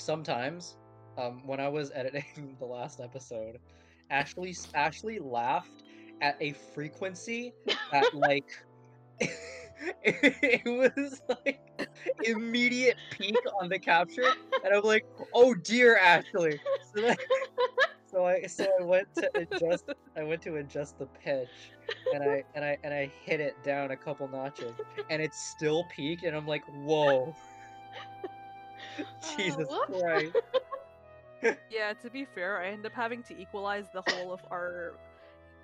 sometimes um, when I was editing the last episode, Ashley Ashley laughed at a frequency that like it, was like immediate peak on the capture, and I'm like, oh dear, Ashley. So, like, so I so I went to adjust I went to adjust the pitch, and I and I and I hit it down a couple notches, and it's still peaked, and I'm like, whoa. Jesus Uh. Christ. Yeah, to be fair, I end up having to equalize the whole of our.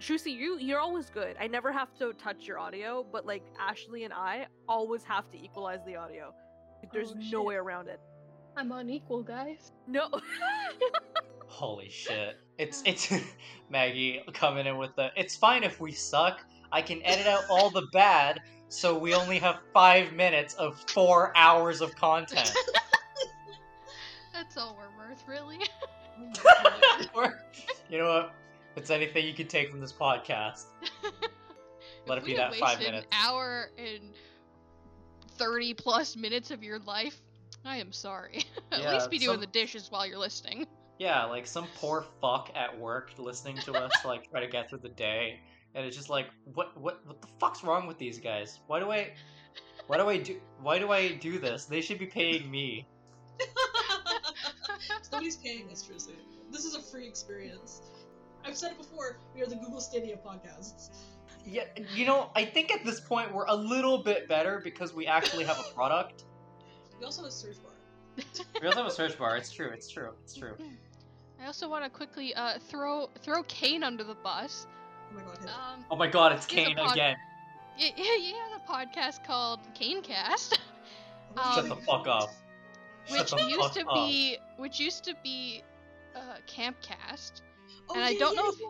Shusi, you you're always good. I never have to touch your audio, but like Ashley and I always have to equalize the audio. Like, there's Oh, no way around it. I'm unequal, guys. No. Holy shit. It's it's Maggie coming in with the it's fine if we suck. I can edit out all the bad, so we only have five minutes of four hours of content. Worth, really. Or- you know what? If it's anything you can take from this podcast. Let it be that five minutes. An hour and thirty plus minutes of your life. I am sorry. At Yeah, least be doing some- the dishes while you're listening. Yeah, like some poor fuck at work listening to us like try to get through the day, and it's just like, what, what, what the fuck's wrong with these guys? Why do I, why do I do, why do I do this? They should be paying me. Nobody's paying us, Trucy. This is a free experience. I've said it before. We are the Google Stadia podcasts. Yeah, you know, I think at this point we're a little bit better because we actually have a product. We also have a search bar. We also have a search bar. It's true. It's true. It's true. I also want to quickly uh, throw throw Kane under the bus. Oh my god. Um, Oh my god, it's Kane pod- again. yeah, yeah, he has a podcast called Canecast, Oh Shut um, the fuck up. Shut which used to be which used to be uh, Campcast. Oh, and I don't yeah, know if- yeah.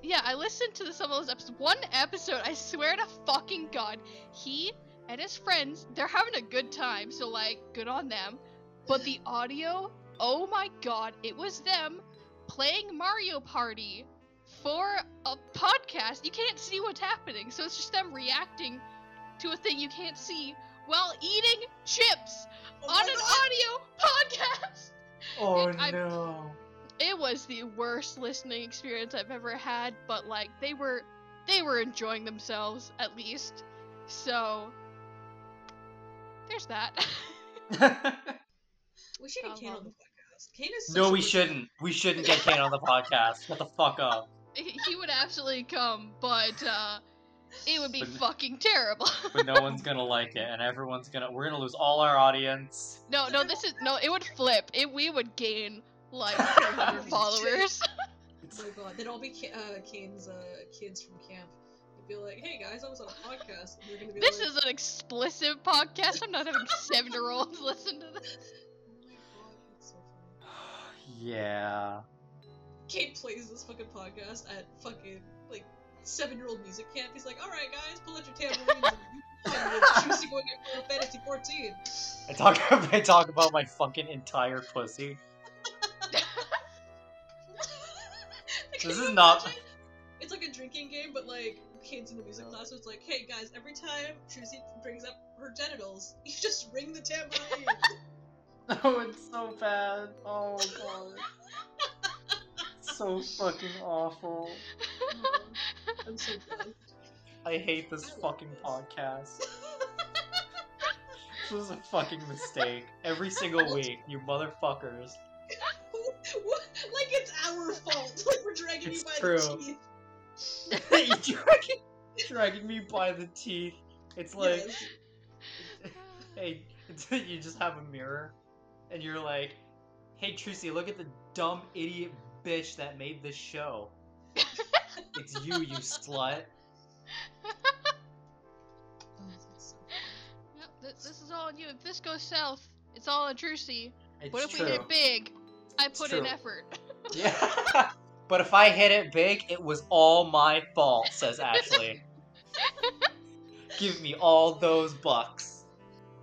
Yeah, I listened to some of those episodes. One episode, I swear to fucking god, he and his friends, they're having a good time, so like, good on them. But the audio, oh my god, it was them playing Mario Party for a podcast. You can't see what's happening, so it's just them reacting to a thing you can't see while eating chips Oh on an audio podcast. Oh I- no. it was the worst listening experience I've ever had, but like they were they were enjoying themselves at least. So there's that. We should get Kane on the podcast. Kane is. no, such we shouldn't. We shouldn't get Kane on the podcast. Shut the fuck up. he would absolutely come, but uh it would be But- fucking terrible. But no one's gonna like it, and everyone's gonna. We're gonna lose all our audience. no, no, this is no, it would flip. It we would gain like 300 followers. Oh my god, they'd all be uh, Kane's uh, kids from camp. They'd be like, "Hey guys, I was on a podcast." And they're gonna be this like, is an explicit podcast. I'm not having seven year olds listen to this. "Oh my god, that's so funny." yeah. Kate plays this fucking podcast at fucking like seven-year-old music camp. He's like, "All right, guys, pull out your tambourines and you can choose going in Final Fantasy 14." I talk. I talk about my fucking entire pussy. This is not- It's like a drinking game, but like kids in the music class. So it's like, "Hey guys, every time Trucy brings up her genitals, you just ring the tambourine." Oh, it's so bad. Oh god. so fucking awful. I'm so. I hate this fucking podcast. This was a fucking mistake. Every single week, you motherfuckers. Like it's our fault. Like we're dragging It's you by true. the teeth. dragging, dragging me by the teeth. It's like, Yes. hey, you just have a mirror, and you're like, hey, Trucy, look at the dumb idiot bitch that made this show. it's you, you slut. Yep, th- this is all on you. If this goes south, it's all on Trucy. It's What if true. we hit it big? I It's put in true. effort. Yeah. but if I hit it big, it was all my fault, says Ashley. Give me all those bucks.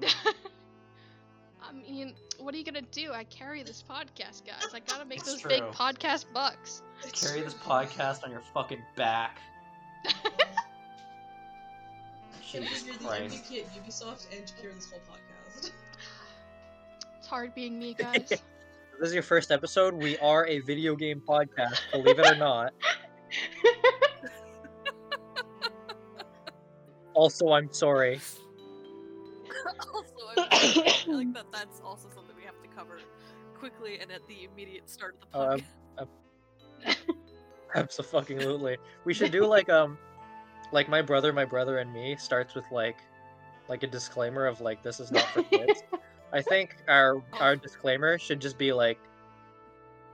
I mean, what are you gonna do? I carry this podcast, guys. I gotta make It's those big podcast bucks. Carry this podcast on your fucking back. Jesus you're the Christ. indie kid, Ubisoft, and you carry this whole podcast. It's hard being me, guys. if this is your first episode, we are a video game podcast, believe it or not. Also, I'm sorry. also, I feel I like that that's also something we have to cover quickly and at the immediate start of the Um, podcast. Absolutely. We should do like um like my brother, my brother and me starts with like like a disclaimer of like this is not for kids. I think our our disclaimer should just be like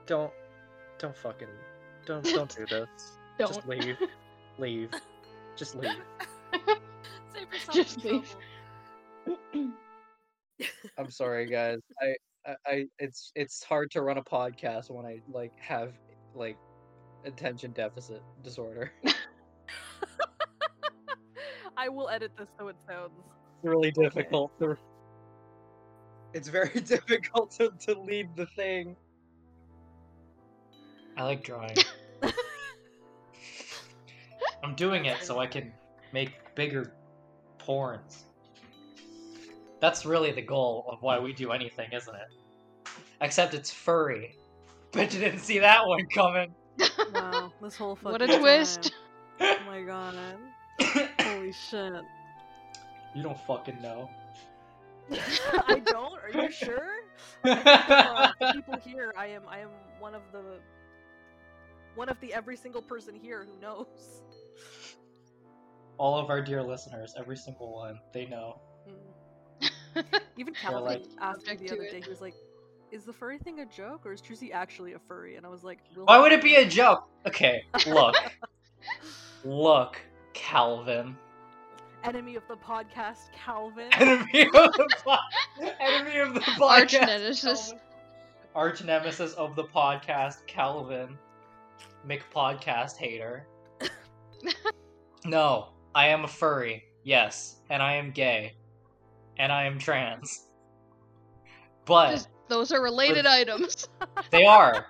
don't don't fucking don't don't do this. Just Don't. leave. Leave. Just leave. Save yourself Just leave. I'm sorry guys. I, I I it's it's hard to run a podcast when I like have like attention deficit disorder. I will edit this so it sounds. really difficult to It's very difficult to, to lead the thing. I like drawing. I'm doing it so I can make bigger porns. That's really the goal of why we do anything, isn't it? Except it's furry. Bet you didn't see that one coming. Wow, this whole fucking What a twist. time. Oh my god. Holy shit. you don't fucking know. I don't? Are you sure? Uh, the people here, I am I am one of the one of the every single person here who knows. All of our dear listeners, every single one, they know. Mm. Even Calvin like- asked me the other it. day, he was like, Is the furry thing a joke or is Trucy actually a furry? And I was like, we'll Why would it be a joke? Okay, look. look, Calvin. enemy of the podcast, Calvin? Enemy of the po- enemy of the podcast. Arch nemesis. Arch nemesis of the podcast, Calvin. McPodcast hater. no, I am a furry. Yes, and I am gay, and I am trans. But Just- Those are related items. they are,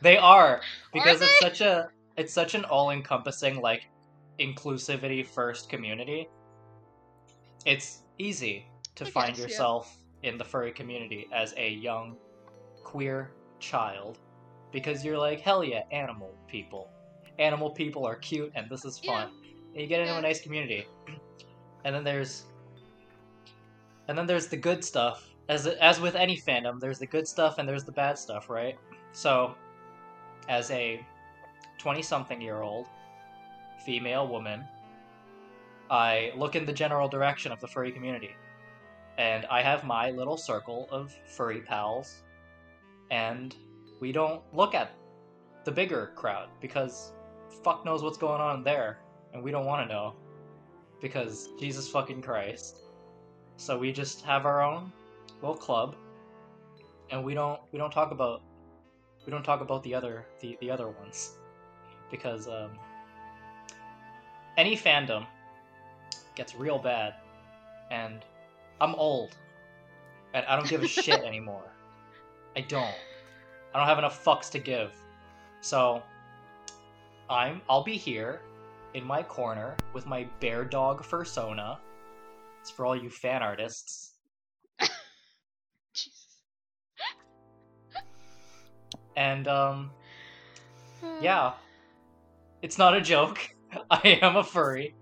they are because Are it's such a it's such an all-encompassing like inclusivity first community. It's easy to I find guess, yeah. yourself in the furry community as a young queer child because you're like hell yeah animal people animal people are cute and this is Yeah. fun and you get into Yeah. a nice community and then there's and then there's the good stuff. As as with any fandom there's the good stuff and there's the bad stuff right? So as a 20 something year old female woman i look in the general direction of the furry community. And i have my little circle of furry pals. And we don't look at the bigger crowd because fuck knows what's going on there. And we don't want to know because jesus fucking christ so we just have our own little club and we don't we don't talk about we don't talk about the other the, the other ones. Because um, any fandom gets real bad and i'm old and i don't give a shit anymore. I don't. I don't have enough fucks to give. So i'm i'll be here in my corner with my bear dog fursona it's for all you fan artists Jesus. and um yeah it's not a joke i am a furry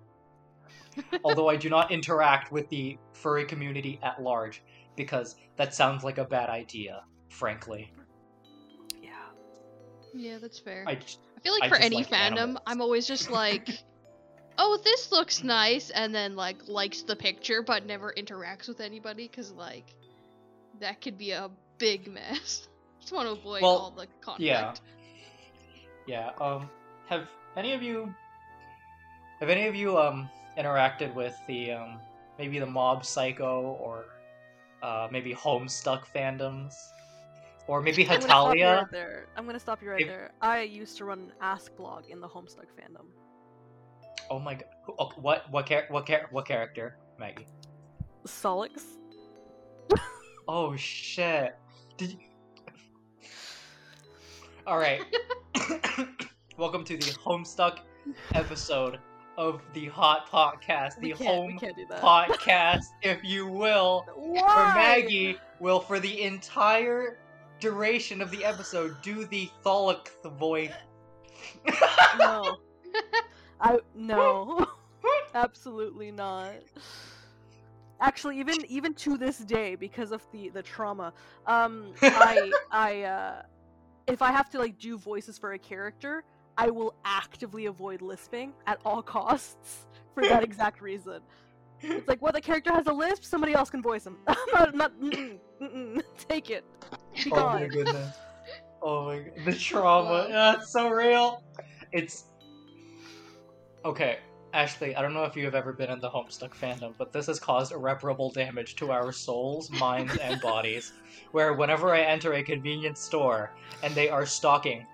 although i do not interact with the furry community at large because that sounds like a bad idea frankly yeah. Yeah, that's fair. I feel like I for any like fandom, animals. I'm always just like, oh, this looks nice, and then like likes the picture but never interacts with anybody because like that could be a big mess. Just want to avoid Well, all the conflict. yeah. yeah um have any of you have any of you um interacted with the um maybe the mob psycho or uh maybe homestuck fandoms or maybe I'm gonna stop you Hetalia right there. I'm gonna stop you right If- there. I used to run an Ask blog in the Homestuck fandom. Oh my god oh, what what char- what char- what character maggie Sollux. Oh shit! Did you... All right. Welcome to the Homestuck episode of the Hotpotcast, the home can't do that. podcast, if you will, Why? where Maggie will, for the entire duration of the episode do the Tholic voice. No. I no. Absolutely not. Actually, even even to this day, because of the the trauma, um, I I uh, if I have to like do voices for a character, I will actively avoid lisping at all costs for that exact reason. It's like, well, the character has a lisp, somebody else can voice him. Not, not mm-mm, mm-mm, take it. Be oh my goodness. Oh my god. The trauma. Yeah, it's so real. It's Okay, Ashley, I don't know if you have ever been in the Homestuck fandom, but this has caused irreparable damage to our souls, minds, and bodies. Where whenever I enter a convenience store and they are stocking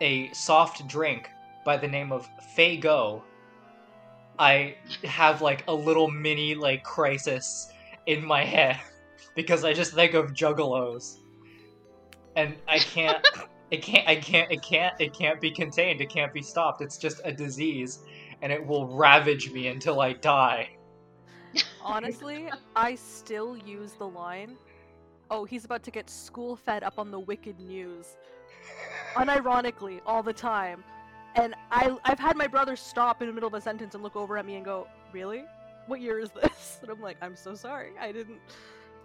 a soft drink by the name of Faygo, I have like a little mini like crisis in my head because I just think of juggalos. And I can't it can't I can't it can't it can't be contained, it can't be stopped. It's just a disease and it will ravage me until I die. Honestly, I still use the line, "Oh, he's about to get school fed up on the wicked news." Unironically, all the time. And I I've had my brother stop in the middle of a sentence and look over at me and go, "Really? What year is this?" And I'm like, "I'm so sorry. I didn't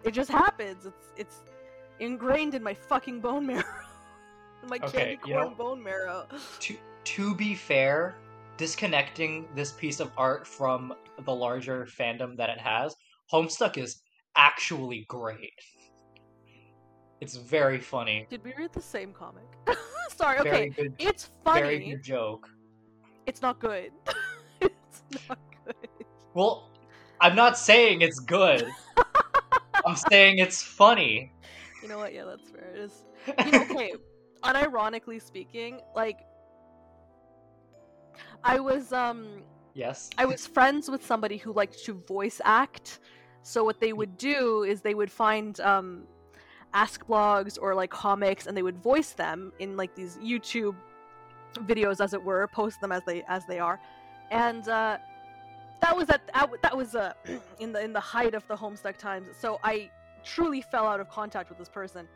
It just happens. It's it's ingrained in my fucking bone marrow." my Okay, candy you corn know- bone marrow. To to be fair, disconnecting this piece of art from the larger fandom that it has, Homestuck is actually great. It's very funny. Did we read the same comic? sorry, okay. Good It's funny. very good joke. It's not good. it's not good. Well, I'm not saying it's good. I'm saying it's funny. You know what? Yeah, that's fair. It is. You know, okay, unironically speaking, like I was um Yes. I was friends with somebody who liked to voice act. So what they would do is they would find um ask blogs or like comics and they would voice them in like these YouTube videos as it were, post them as they as they are. And uh that was at that, that was uh in the in the height of the Homestuck times. So I truly fell out of contact with this person.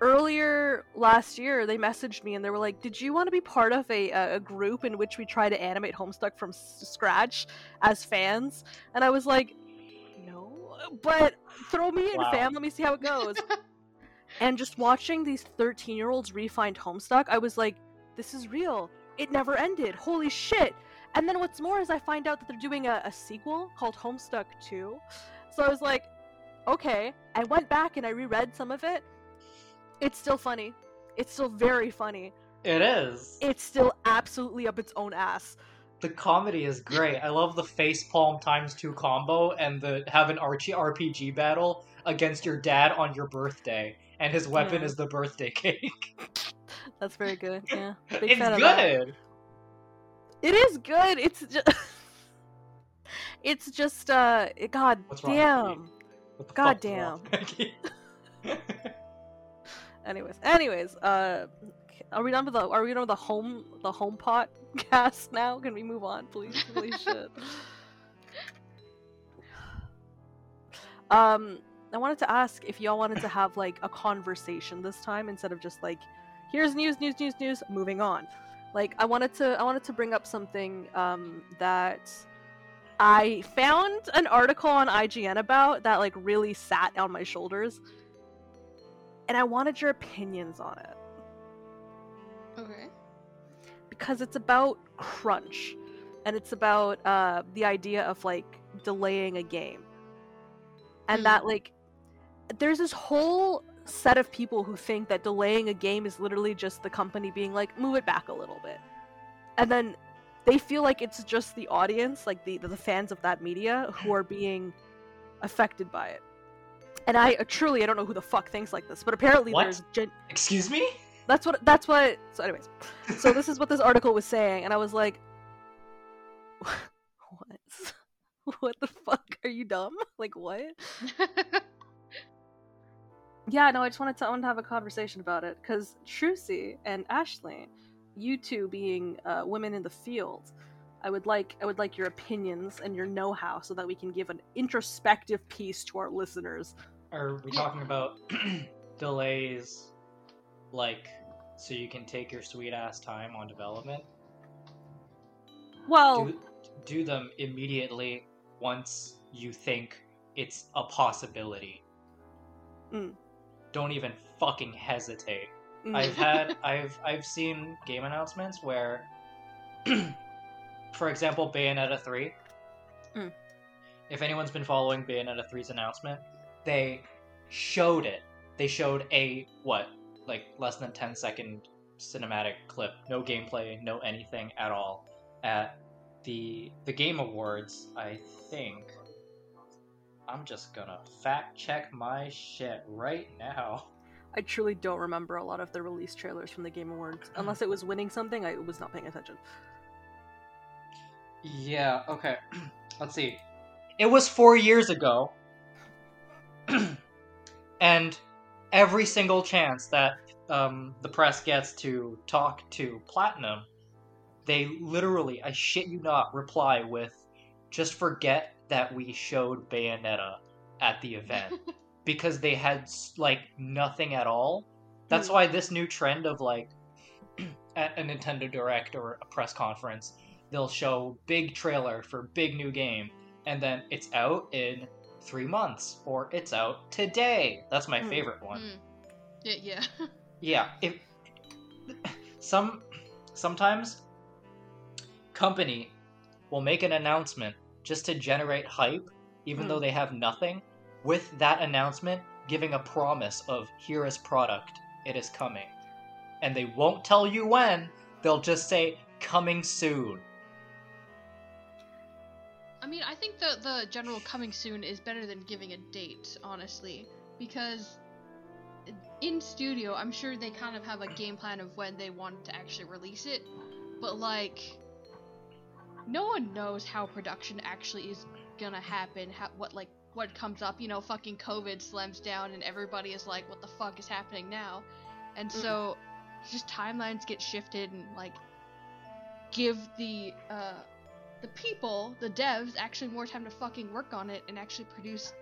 Earlier last year, they messaged me and they were like, "Did you want to be part of a a group in which we try to animate Homestuck from s- scratch as fans?" And I was like, "No, but throw me in, Wow. fam. Let me see how it goes." and just watching these 13 year olds refind Homestuck, I was like, "This is real. It never ended. Holy shit!" And then what's more is I find out that they're doing a, a sequel called Homestuck 2. So I was like, okay. I went back and I reread some of it. It's still funny. It's still very funny. It is. It's still absolutely up its own ass. The comedy is great. I love the facepalm times two combo and the have an Archie RPG battle against your dad on your birthday, and his weapon Yeah. is the birthday cake. That's very good. Yeah. Big it's fan of that. good. It is good. It's just It's just uh god What's wrong with you? damn. God wrong? Anyways, anyways, uh are we done with the are we done with the home the home pot cast now? Can we move on, please? Holy shit. Um I wanted to ask if y'all wanted to have like a conversation this time instead of just like here's news, news, news, news, moving on. Like I wanted to I wanted to bring up something um that I found an article on IGN about that like really sat on my shoulders and I wanted your opinions on it Okay. because it's about crunch and it's about uh, the idea of like delaying a game and Hmm. that like there's this whole set of people who think that delaying a game is literally just the company being like move it back a little bit and then they feel like it's just the audience like the the fans of that media who are being affected by it and i uh, truly i don't know who the fuck thinks like this but apparently What? there's gen- Excuse me? that's what that's what so anyways. So this is what this article was saying and i was like what? What the fuck? Are you dumb? Like what? Yeah no i just wanted to, I wanted to have a conversation about it because trucy and ashley you two being uh, women in the field i would like i would like your opinions and your know-how so that we can give an introspective piece to our listeners Are we talking about delays like so you can take your sweet ass time on development. Well, Do do them immediately once you think it's a possibility. Mm. Don't even fucking hesitate. mm, I've had I've I've seen game announcements where for example Bayonetta 3 Mm. if anyone's been following Bayonetta 3's announcement they showed it they showed a what like less than 10 second cinematic clip no gameplay no anything at all at the the game awards I think I'm just gonna fact check my shit right now I truly don't remember a lot of the release trailers from the Game Awards. Unless it was winning something, I was not paying attention. Yeah, okay. Let's see. It was four years ago. and every single chance that um, the press gets to talk to Platinum, they literally, I shit you not, reply with, just forget that we showed Bayonetta at the event. because they had, like, nothing at all. That's Hmm. why this new trend of, like, at a Nintendo Direct or a press conference, they'll show big trailer for big new game and then it's out in three months or it's out today that's my Mm. favorite one Mm. Yeah, yeah. yeah if some sometimes company will make an announcement just to generate hype even Hmm. though they have nothing with that announcement giving a promise of here is product it is coming and they won't tell you when they'll just say coming soon I mean, I think the the general coming soon is better than giving a date, honestly, because in studio, I'm sure they kind of have a game plan of when they want to actually release it, but like no one knows how production actually is gonna happen, how, what like what comes up, you know, fucking COVID slams down and everybody is like what the fuck is happening now? And so just timelines get shifted and like give the uh the people, the devs, actually more time to fucking work on it and actually produce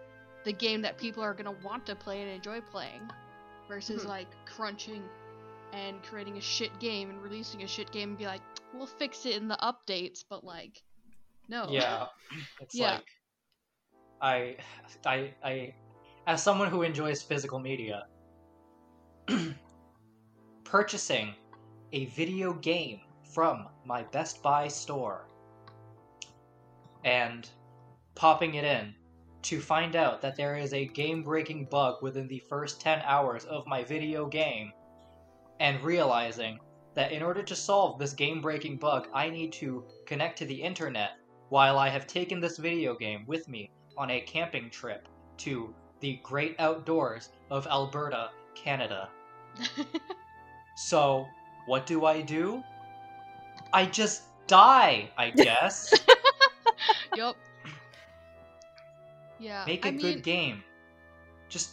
the game that people are gonna want to play and enjoy playing, versus Mhm. like crunching and creating a shit game and releasing a shit game and be like, we'll fix it in the updates, but like, no. Yeah, it's Yeah. like I, I, I, as someone who enjoys physical media, purchasing a video game from my Best Buy store and popping it in to find out that there is a game-breaking bug within the first 10 hours of my video game and realizing that in order to solve this game-breaking bug, I need to connect to the internet while I have taken this video game with me on a camping trip to the great outdoors of Alberta, Canada. So, what do I do? I just die, I guess. yup. Yeah. make a I good mean, game. Just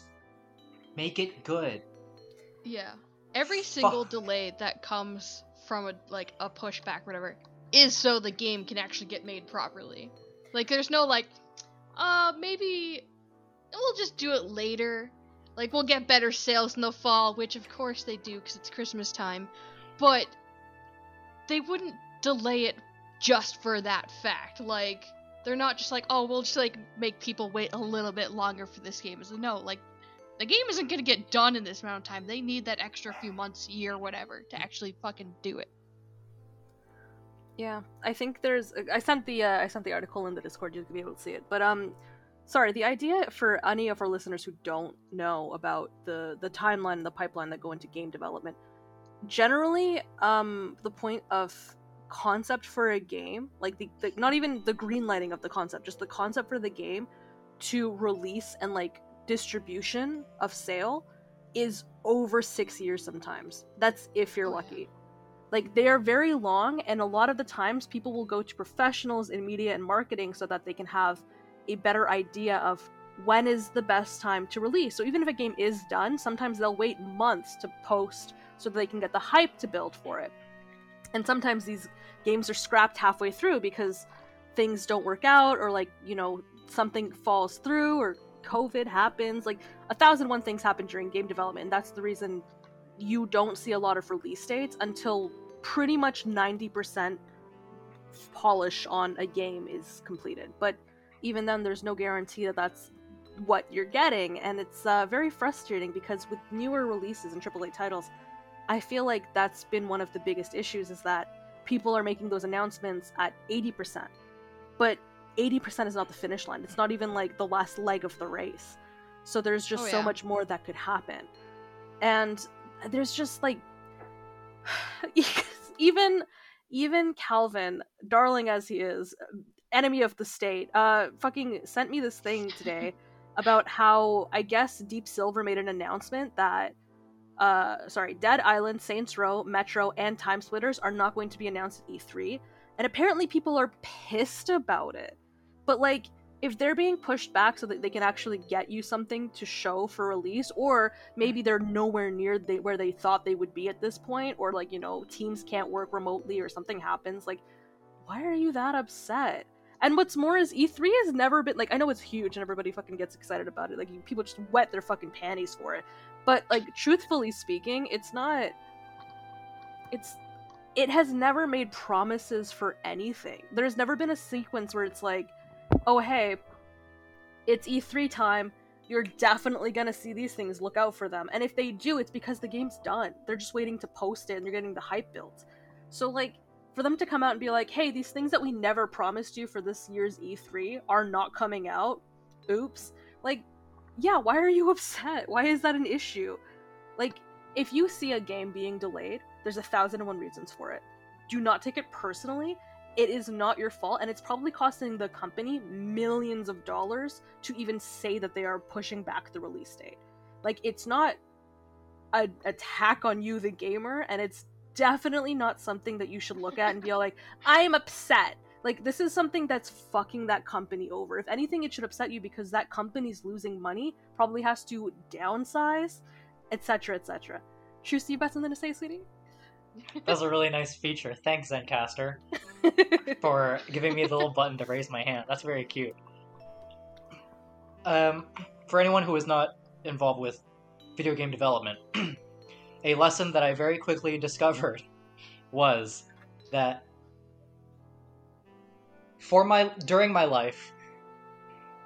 make it good. Yeah. Every single Fuck. delay that comes from a like a pushback, whatever, is so the game can actually get made properly. Like there's no like, uh, maybe we'll just do it later. Like we'll get better sales in the fall, which of course they do because it's Christmas time, but they wouldn't delay it just for that fact. Like they're not just like, oh, we'll just like make people wait a little bit longer for this game. It's no, like the game isn't gonna get done in this amount of time. They need that extra few months, year, whatever, to actually fucking do it. Yeah, I think there's. I sent the uh, I sent the article in the Discord. You could be able to see it. But um, sorry. The idea for any of our listeners who don't know about the the timeline and the pipeline that go into game development, generally, um, the point of concept for a game, like the, the not even the green lighting of the concept, just the concept for the game, to release and like distribution of sale, is over six years sometimes. That's if you're Oh, yeah. lucky like they are very long and a lot of the times people will go to professionals in media and marketing so that they can have a better idea of when is the best time to release so even if a game is done sometimes they'll wait months to post so that they can get the hype to build for it and sometimes these games are scrapped halfway through because things don't work out or like you know something falls through or covid happens like a thousand one things happen during game development and that's the reason you don't see a lot of release dates until pretty much 90% polish on a game is completed. But even then, there's no guarantee that that's what you're getting, and it's uh, very frustrating because with newer releases and AAA titles, I feel like that's been one of the biggest issues is that people are making those announcements at 80%. But 80% is not the finish line. It's not even like the last leg of the race. So there's just Oh, so much more that could happen. And there's just like even even Calvin, darling as he is, enemy of the state, uh fucking sent me this thing today about how I guess Deep Silver made an announcement that uh sorry, Dead Island, Saints Row, Metro, and Time Splitters are not going to be announced at E3. And apparently people are pissed about it. But like if they're being pushed back so that they can actually get you something to show for release or maybe they're nowhere near where they thought they would be at this point or like you know teams can't work remotely or something happens like why are you that upset and what's more is e3 has never been like i know it's huge and everybody fucking gets excited about it like people just wet their fucking panties for it but like truthfully speaking it's not it's it has never made promises for anything. There's never been a sequence where it's like oh hey it's e3 time. You're definitely gonna see these things. Look out for them. And if they do it's because the game's done. They're just waiting to post it and you're getting the hype built. So like for them to come out and be like hey these things that we never promised you for this year's e3 are not coming out. Oops. Like yeah why are you upset? Why is that an issue? Like if you see a game being delayed there's a thousand and one reasons for it. Do not take it personally. It is not your fault and it's probably costing the company millions of dollars to even say that they are pushing back the release date. Like it's not an attack on you the gamer and it's definitely not something that you should look at and be all like i'm upset like this is something that's fucking that company over if anything it should upset you because that company's losing money probably has to downsize etc etc Truce, you got something to say sweetie That's a really nice feature. Thanks, Zencastr, for giving me the little button to raise my hand. That's very cute. Um, for anyone who is not involved with video game development, a lesson that I very quickly discovered was that for my during my life,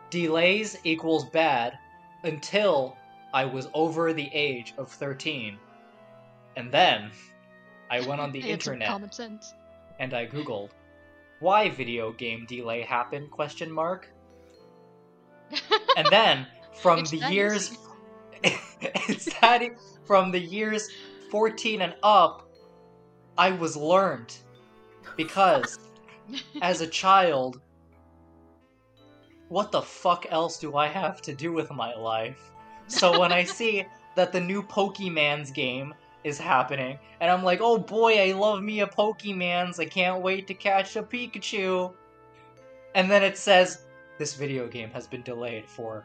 delays equals bad until I was over the age of 13. And then I went on the internet and I googled why video game delay happened question mark. And then from It's the years it's that from the years 14 and up I was learned because as a child what the fuck else do I have to do with my life so when I see that the new Pokemans game is happening, and I'm like, oh boy, I love me a Pokemans. I can't wait to catch a Pikachu. And then it says this video game has been delayed for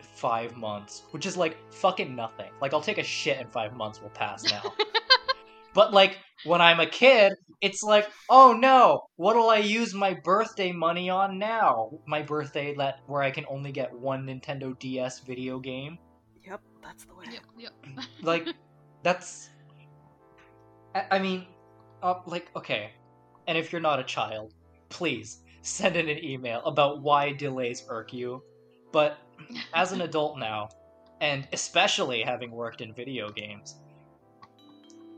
five months, which is like fucking nothing. Like I'll take a shit and five months will pass now. but like when I'm a kid, it's like, oh no, what'll I use my birthday money on now? My birthday that where I can only get one Nintendo DS video game. yep that's the way Yep, yep. like that's I, I mean uh, like okay and if you're not a child please send in an email about why delays irk you but as an adult now and especially having worked in video games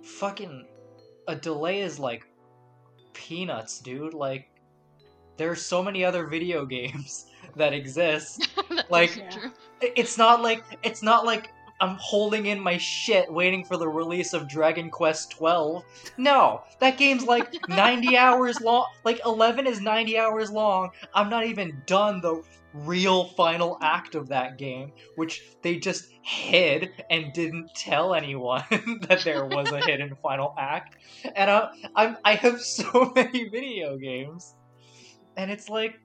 fucking a delay is like peanuts dude. Like there's so many other video games that exist. Like- It's not like it's not like I'm holding in my shit waiting for the release of Dragon Quest 12. No, that game's like 90 hours long. Like 11 is 90 hours long. I'm not even done the real final act of that game, which they just hid and didn't tell anyone that there was a hidden final act. And I, I'm I have so many video games, and it's like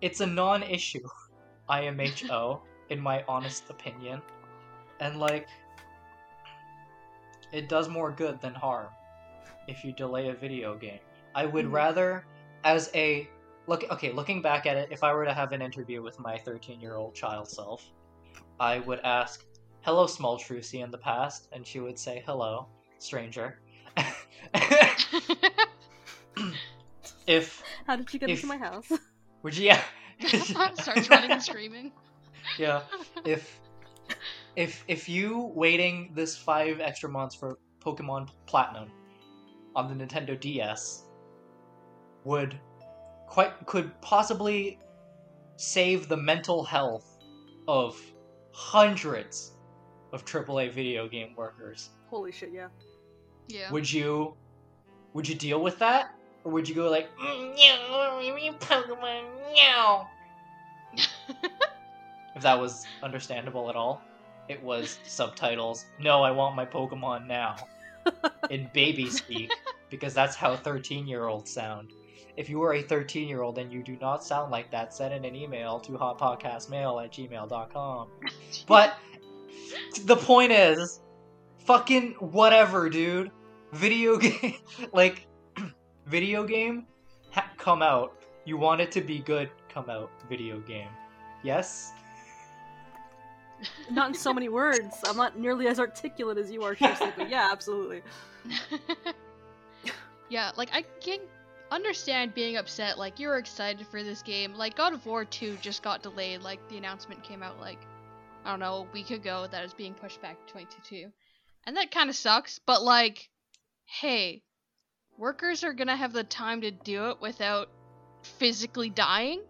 it's a non-issue. IMHO, in my honest opinion. And like it does more good than harm if you delay a video game. I would Mhm. rather as a look okay, looking back at it, if I were to have an interview with my 13-year-old child self, I would ask, "Hello, small Trucy" in the past, and she would say, "Hello, stranger." if How did you get If- into my house? would you, yeah, Starts running and screaming. Yeah. If if if you waiting this five extra months for Pokemon Platinum on the Nintendo DS would quite could possibly save the mental health of hundreds of AAA video game workers. Holy shit, yeah. Yeah. Would you would you deal with that? Or would you go like "Mm, no, if that was understandable at all. It was subtitles. No, I want my Pokemon now. In baby speak, because that's how 13 year olds sound. If you are a 13 year old and you do not sound like that, send in an email to hotpotcastmail at gmail.com. But the point is, fucking whatever, dude. Video game, like, video game, ha- come out. You want it to be good, come out. Video game. Yes? Not in so many words. I'm not nearly as articulate as you are, Trucy, but yeah, absolutely. yeah, like I can understand being upset. Like you're excited for this game. Like God of War 2 just got delayed. Like the announcement came out like I don't know a week ago that it's being pushed back to 2022, and that kind of sucks. But like, hey, workers are gonna have the time to do it without physically dying,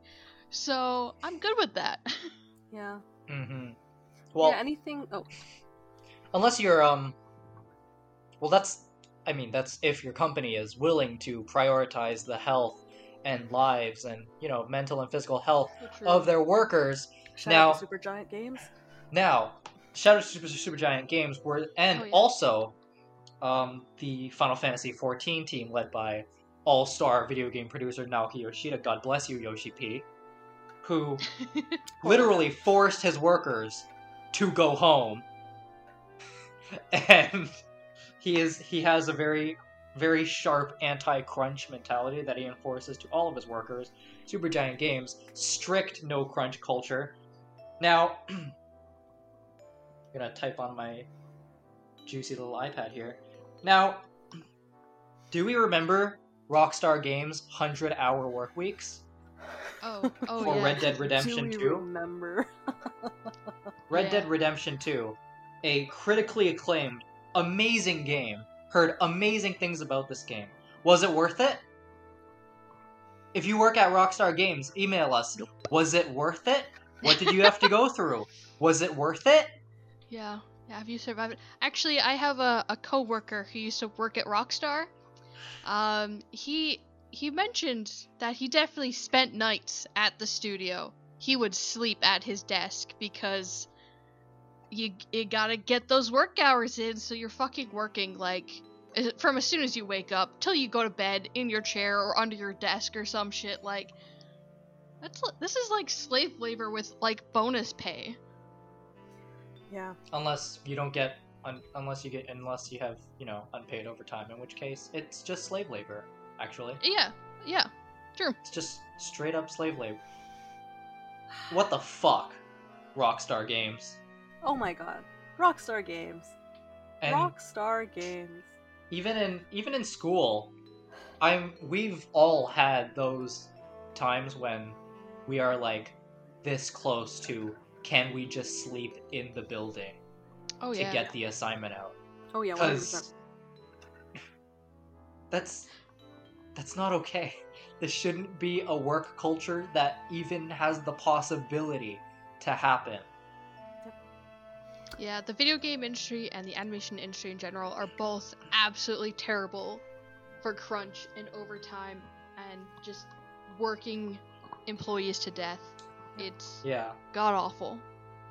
so I'm good with that. Yeah. Mm-hmm. Well, yeah, anything. Oh, unless you're um well that's i mean that's if your company is willing to prioritize the health and lives and you know mental and physical health of their workers shout Now- out to Supergiant Games. now shout out to super super giant games were and Oh, yeah. also um the final fantasy 14 team led by all-star video game producer naoki yoshida god bless you yoshi p who literally forced his workers to go home. And he is he has a very very sharp anti-crunch mentality that he enforces to all of his workers. Supergiant games strict no crunch culture. Now i'm gonna type on my juicy little ipad here. Now do we remember rockstar games 100 hour work weeks? Oh, oh for yeah. red dead Redemption Do we 2 remember? Red Yeah. Dead Redemption 2, a critically acclaimed, amazing game. Heard amazing things about this game. Was it worth it? If you work at Rockstar Games, email us. Was it worth it? What did you have to go through? Was it worth it? Yeah, yeah. Have you survived it? Actually, I have a, a coworker who used to work at Rockstar. Um, he he mentioned that he definitely spent nights at the studio. He would sleep at his desk because you you gotta get those work hours in, so you're fucking working like eh, from as soon as you wake up till you go to bed in your chair or under your desk or some shit. Like that's this is like slave labor with like bonus pay. yeah. Unless you don't get, un- unless you get, unless you have, you know, unpaid overtime. In which case, it's just slave labor. Actually, Yeah, yeah. True. It's just straight up slave labor. What the fuck, Rockstar Games? Oh my god. Rockstar Games. And Rockstar Games. even in even in school i'm we've all had those times when we are like this close to can we just sleep in the building Oh to yeah. get the assignment out Oh yeah, 100%. because that's that's not okay this shouldn't be a work culture that even has the possibility to happen Yeah, the video game industry and the animation industry in general are both absolutely terrible for crunch and overtime and just working employees to death. It's yeah god awful.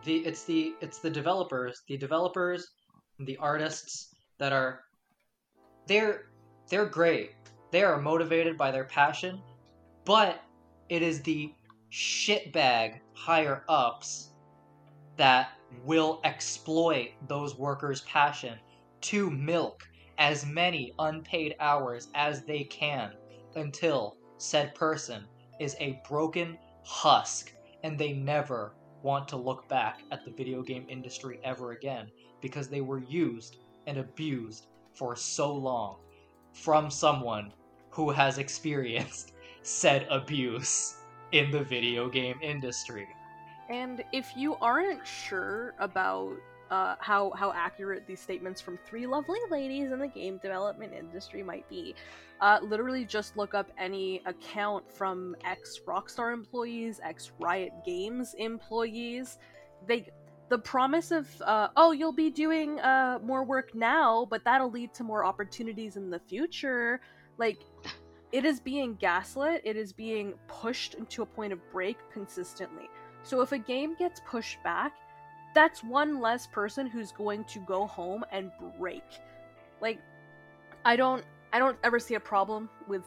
the it's the it's the developers the developers the artists that are they're they're great they are motivated by their passion but it is the shitbag higher ups that will exploit those workers passion to milk as many unpaid hours as they can until said person is a broken husk and they never want to look back at the video game industry ever again because they were used and abused for so long from someone who has experienced said abuse in the video game industry. And if you aren't sure about uh, how how accurate these statements from three lovely ladies in the game development industry might be, uh, literally just look up any account from ex Rockstar employees, ex Riot Games employees. They the promise of uh, oh you'll be doing uh, more work now, but that'll lead to more opportunities in the future. Like it is being gaslit. It is being pushed into a point of break consistently. So if a game gets pushed back, that's one less person who's going to go home and break. Like I don't I don't ever see a problem with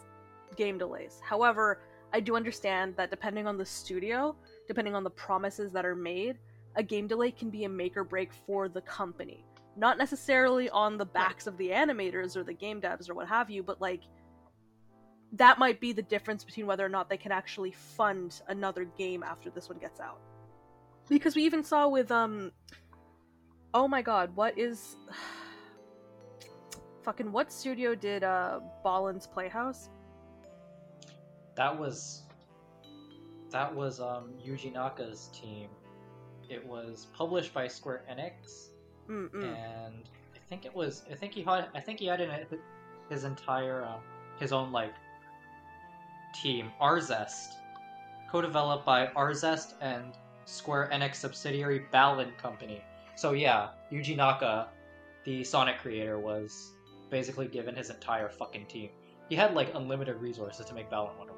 game delays. However, I do understand that depending on the studio, depending on the promises that are made, a game delay can be a make or break for the company. Not necessarily on the backs of the animators or the game devs or what have you, but like that might be the difference between whether or not they can actually fund another game after this one gets out. Because we even saw with um oh my god, what is fucking what studio did uh Ballin's Playhouse? That was that was um Yuji Naka's team. It was published by Square Enix, Mm-mm. and I think it was I think he had I think he had in his entire uh, his own like team Arzest, co-developed by Arzest and Square Enix subsidiary Balan Company. So yeah, Yuji Naka, the Sonic creator, was basically given his entire fucking team. He had like unlimited resources to make Balan Wonderworld.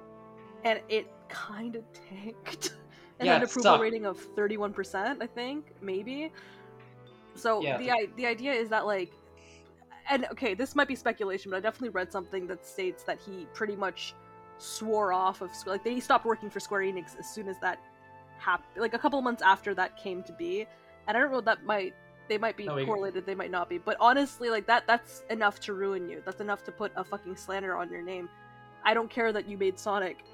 and it kind of tanked. and Yeah, an approval sucked. rating of 31%, I think, maybe. So Yeah. the i- the idea is that like and okay, this might be speculation, but I definitely read something that states that he pretty much swore off of like they stopped working for Square Enix as soon as that happened, like a couple months after that came to be. And I don't know that might they might be No, correlated, they might not be, but honestly, like that that's enough to ruin you. That's enough to put a fucking slander on your name. I don't care that you made Sonic.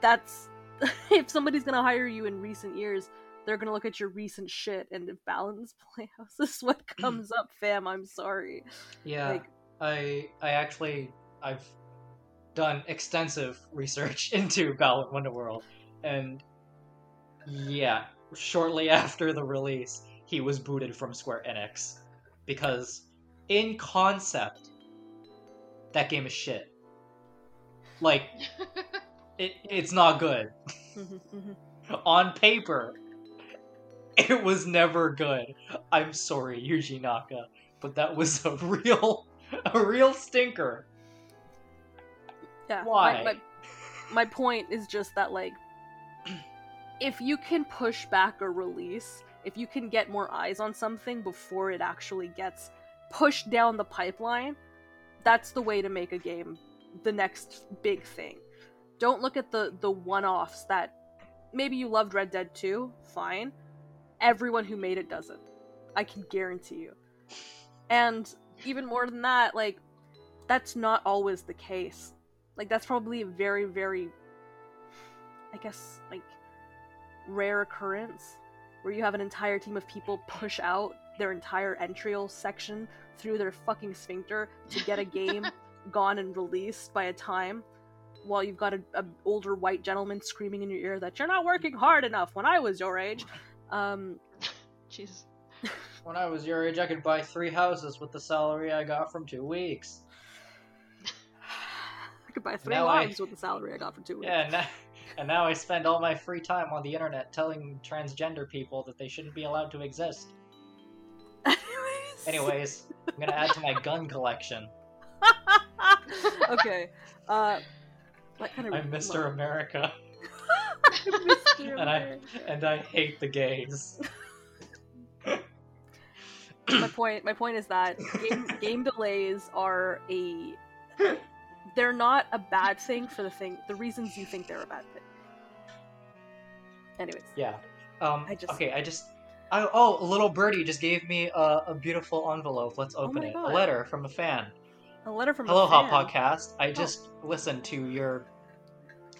That's if somebody's gonna hire you in recent years, they're gonna look at your recent shit, and if Balance Playhouse is what comes up, fam, I'm sorry. Yeah, Like- I I actually I've done extensive research into Balan Wonderworld, and yeah, shortly after the release, he was booted from Square Enix because, in concept, that game is shit. Like it, it's not good Mhm, mhm. on paper. It was never good. I'm sorry, Yuji Naka, but that was a real, a real stinker. Yeah. my- My, my point is just that like, if you can push back a release, if you can get more eyes on something before it actually gets pushed down the pipeline, that's the way to make a game the next big thing. Don't look at the the one-offs that maybe you loved Red Dead 2, fine. Everyone who made it doesn't. I can guarantee you. And even more than that, like that's not always the case. Like that's probably a very very I guess like rare occurrence where you have an entire team of people push out their entire entrial section through their fucking sphincter to get a game gone and released by a time while you've got a, a older white gentleman screaming in your ear that you're not working hard enough when I was your age. Um, Jesus. When I was your age, I could buy three houses with the salary I got from two weeks. I could buy three Now I- lives with the salary I got for two weeks. Yeah, and now, and now I spend all my free time on the internet telling transgender people that they shouldn't be allowed to exist. Anyways. Anyways, I'm gonna add to my gun collection. okay. Uh, what kind of? I'm Mr. America, Mr. and I and I hate the gays. my point. My point is that game, game delays are a. They're not a bad thing for the thing. The reasons you think they're a bad thing. Anyways. Yeah. Um. I just- Okay. I just. I, oh, a little birdie just gave me a, a beautiful envelope. Let's open Oh it. God. A letter from a fan. A letter from Hello, a Hot fan. Podcast. Oh. I just listened to your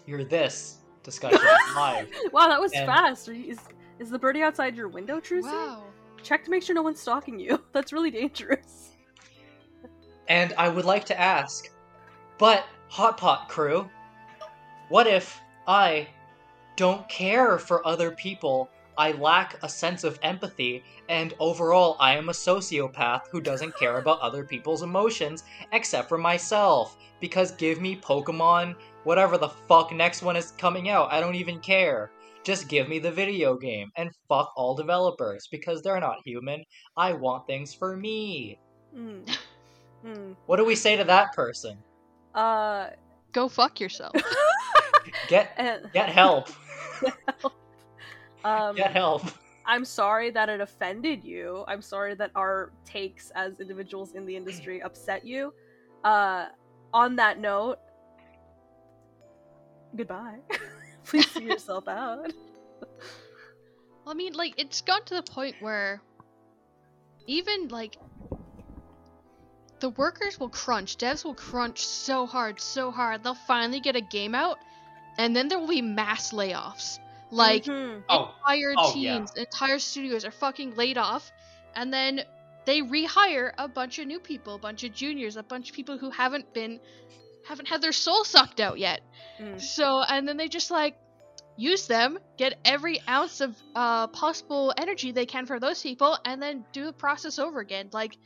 your this discussion live. Wow, that was And- fast. Is, Is the birdie outside your window, Trucy? Wow. Check to make sure no one's stalking you. That's really dangerous. And I would like to ask, but Hot Pot crew, what if I don't care for other people? I lack a sense of empathy, and overall, I am a sociopath who doesn't care about other people's emotions except for myself. Because give me Pokemon, whatever the fuck next one is coming out, I don't even care. Just give me the video game, and fuck all developers, because they're not human. I want things for me. Hmm. Hmm. What do we say to that person? Uh, Go fuck yourself. Get and, get help. um, Get help. I'm sorry that it offended you. I'm sorry that our takes as individuals in the industry upset you. Uh, on that note, goodbye. Please see yourself out. I mean, like, it's got to the point where even, like, the workers will crunch, devs will crunch so hard, so hard, they'll finally get a game out, and then there will be mass layoffs. Like, Mhm. Oh, entire Oh, yeah. teams, entire studios are fucking laid off, and then they rehire a bunch of new people, a bunch of juniors, a bunch of people who haven't been, haven't had their soul sucked out yet. Mm. So, and then they just like use them, get every ounce of uh, possible energy they can for those people, and then do the process over again. Like,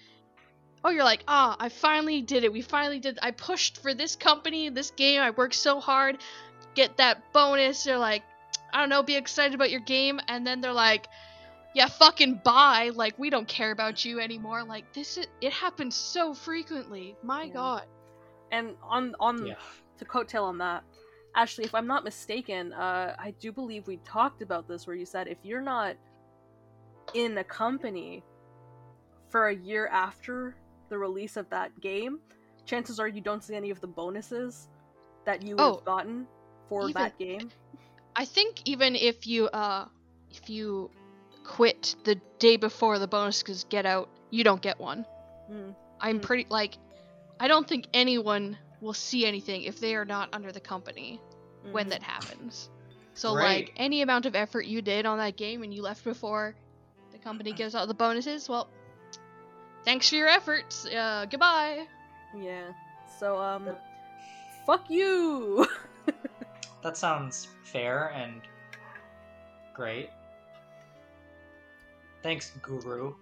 oh, you're like, ah, I finally did it. We finally did. I pushed for this company, this game. I worked so hard, get that bonus. They're like, I don't know, be excited about your game, and then they're like. Yeah, fucking bye. Like we don't care about you anymore. Like this is it happens so frequently. My Yeah. god. And on on yeah. to coattail on that, Ashley, if I'm not mistaken, uh, I do believe we talked about this where you said if you're not in a company for a year after the release of that game, chances are you don't see any of the bonuses that you would Oh, have gotten for even- that game. I think even if you uh if you quit the day before the bonuses get out, you don't get one. Mm. I'm Mm. pretty like I don't think anyone will see anything if they are not under the company when Mhm. that happens. So Right. like any amount of effort you did on that game and you left before the company gives out the bonuses, well thanks for your efforts. Uh goodbye. Yeah. So um, fuck you. That sounds fair and great. Thanks, Guru.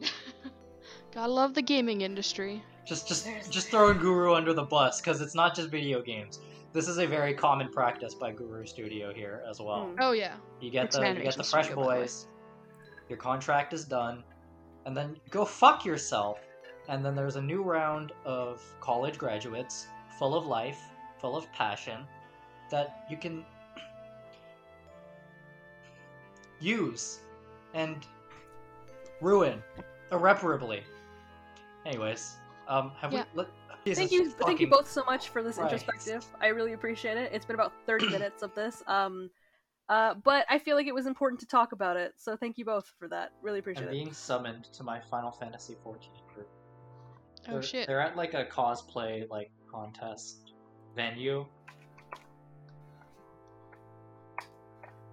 Gotta love the gaming industry. Just just just throwing Guru under the bus because it's not just video games. This is a very common practice by Guru Studio here as well. Mm. Oh yeah. You get It's the you get the fresh studio, by the way. boys. Your contract is done, and then go fuck yourself. And then there's a new round of college graduates, full of life, full of passion, that you can use and ruin irreparably. Anyways, um, have Yeah. we? Let, Jesus thank you, thank you both so much for this Christ. introspective. I really appreciate it. It's been about thirty minutes of this. Um, uh, but I feel like it was important to talk about it. So thank you both for that. Really appreciate I'm it. being summoned to my Final Fantasy XIV group. Oh They're, shit. They're at like a cosplay like contest venue.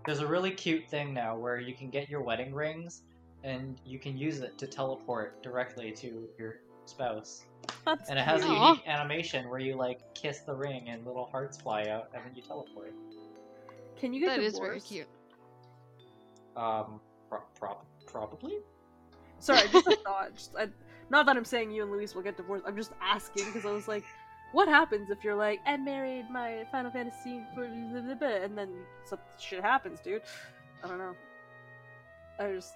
There's a really cute thing now where you can get your wedding rings and you can use it to teleport directly to your spouse. That's And it has a cute. Aw. unique animation where you like kiss the ring and little hearts fly out and then you teleport. Can you get That is divorced? very cute. Um, pro- prob- probably. Sorry, just a thought. Just, I, not that I'm saying you and Luis will get divorced. I'm just asking because I was like, what happens if you're like, I married my Final Fantasy, blah, blah, blah, blah," and then some shit happens, dude. I don't know. I just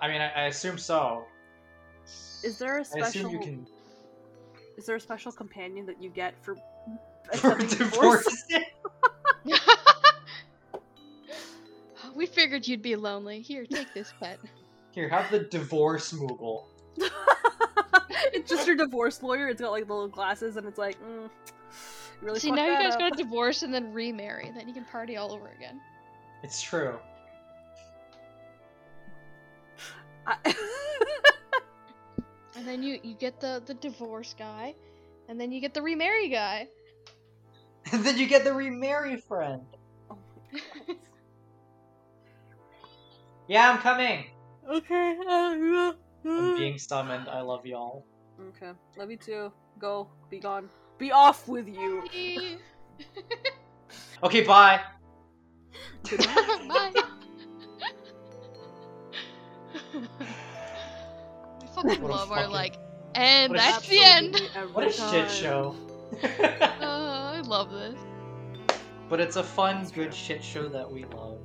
I mean, I, I assume so. is there a I special assume you can is there a special companion that you get for for accepting divorce. we figured you'd be lonely. Here, take this pet. Here, have the divorce Moogle. it's just your divorce lawyer. It's got like the little glasses, and it's like, mm, really. See, now you guys up. gotta divorce and then remarry. Then you can party all over again. It's true. I- And then you you get the the divorce guy, and then you get the remarry guy. And then you get the remarry friend. Oh my God. Yeah, I'm coming. Okay. uh, I'm being summoned. I love y'all. Okay. Love you too. Go. Be gone. Be off with you. Okay, bye. Bye. I fucking What a love our like, and that's the end. What a shit show. Uh, I love this. but it's a fun, good shit show that we love.